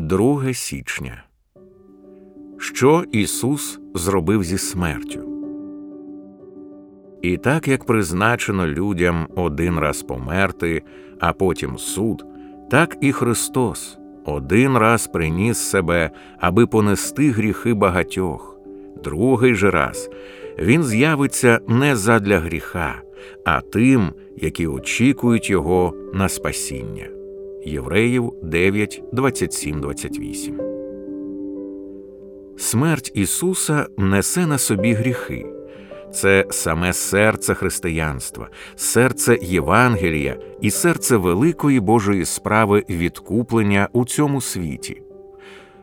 2 січня. Що Ісус зробив зі смертю? І так як призначено людям один раз померти, а потім суд, так і Христос один раз приніс себе, аби понести гріхи багатьох, другий же раз Він з'явиться не задля гріха, а тим, які очікують Його на спасіння. Євреїв 9, 27, 28 Смерть Ісуса несе на собі гріхи. Це саме серце християнства, серце Євангелія і серце великої Божої справи відкуплення у цьому світі.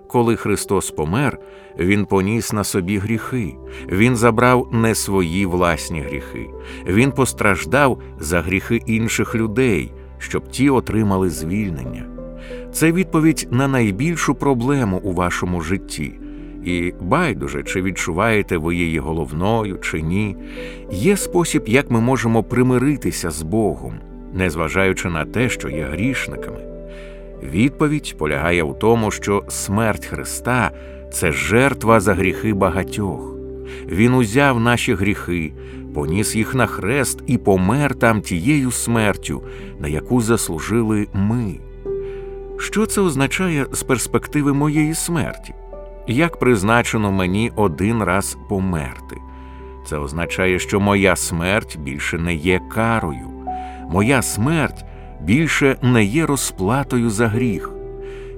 Коли Христос помер, Він поніс на собі гріхи, Він забрав не свої власні гріхи, Він постраждав за гріхи інших людей, щоб ті отримали звільнення. Це відповідь на найбільшу проблему у вашому житті. І байдуже, чи відчуваєте ви її головною чи ні, є спосіб, як ми можемо примиритися з Богом, незважаючи на те, що є грішниками. Відповідь полягає в тому, що смерть Христа це жертва за гріхи багатьох. Він узяв наші гріхи, поніс їх на хрест і помер там тією смертю, на яку заслужили ми. Що це означає з перспективи моєї смерті? Як призначено мені один раз померти? Це означає, що моя смерть більше не є карою, моя смерть більше не є розплатою за гріх.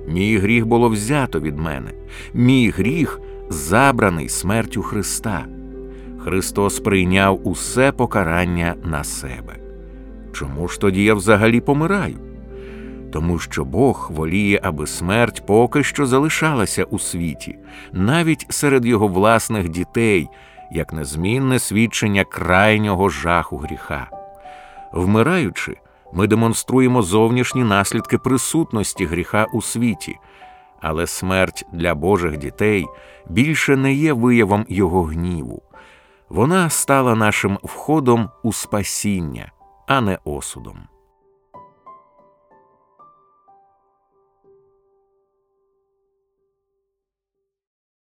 Мій гріх було взято від мене, мій гріх забраний смертю Христа. Христос прийняв усе покарання на себе. Чому ж тоді я взагалі помираю? Тому що Бог воліє, аби смерть поки що залишалася у світі, навіть серед його власних дітей, як незмінне свідчення крайнього жаху гріха. Вмираючи, ми демонструємо зовнішні наслідки присутності гріха у світі, але смерть для Божих дітей більше не є виявом Його гніву. Вона стала нашим входом у спасіння, а не осудом.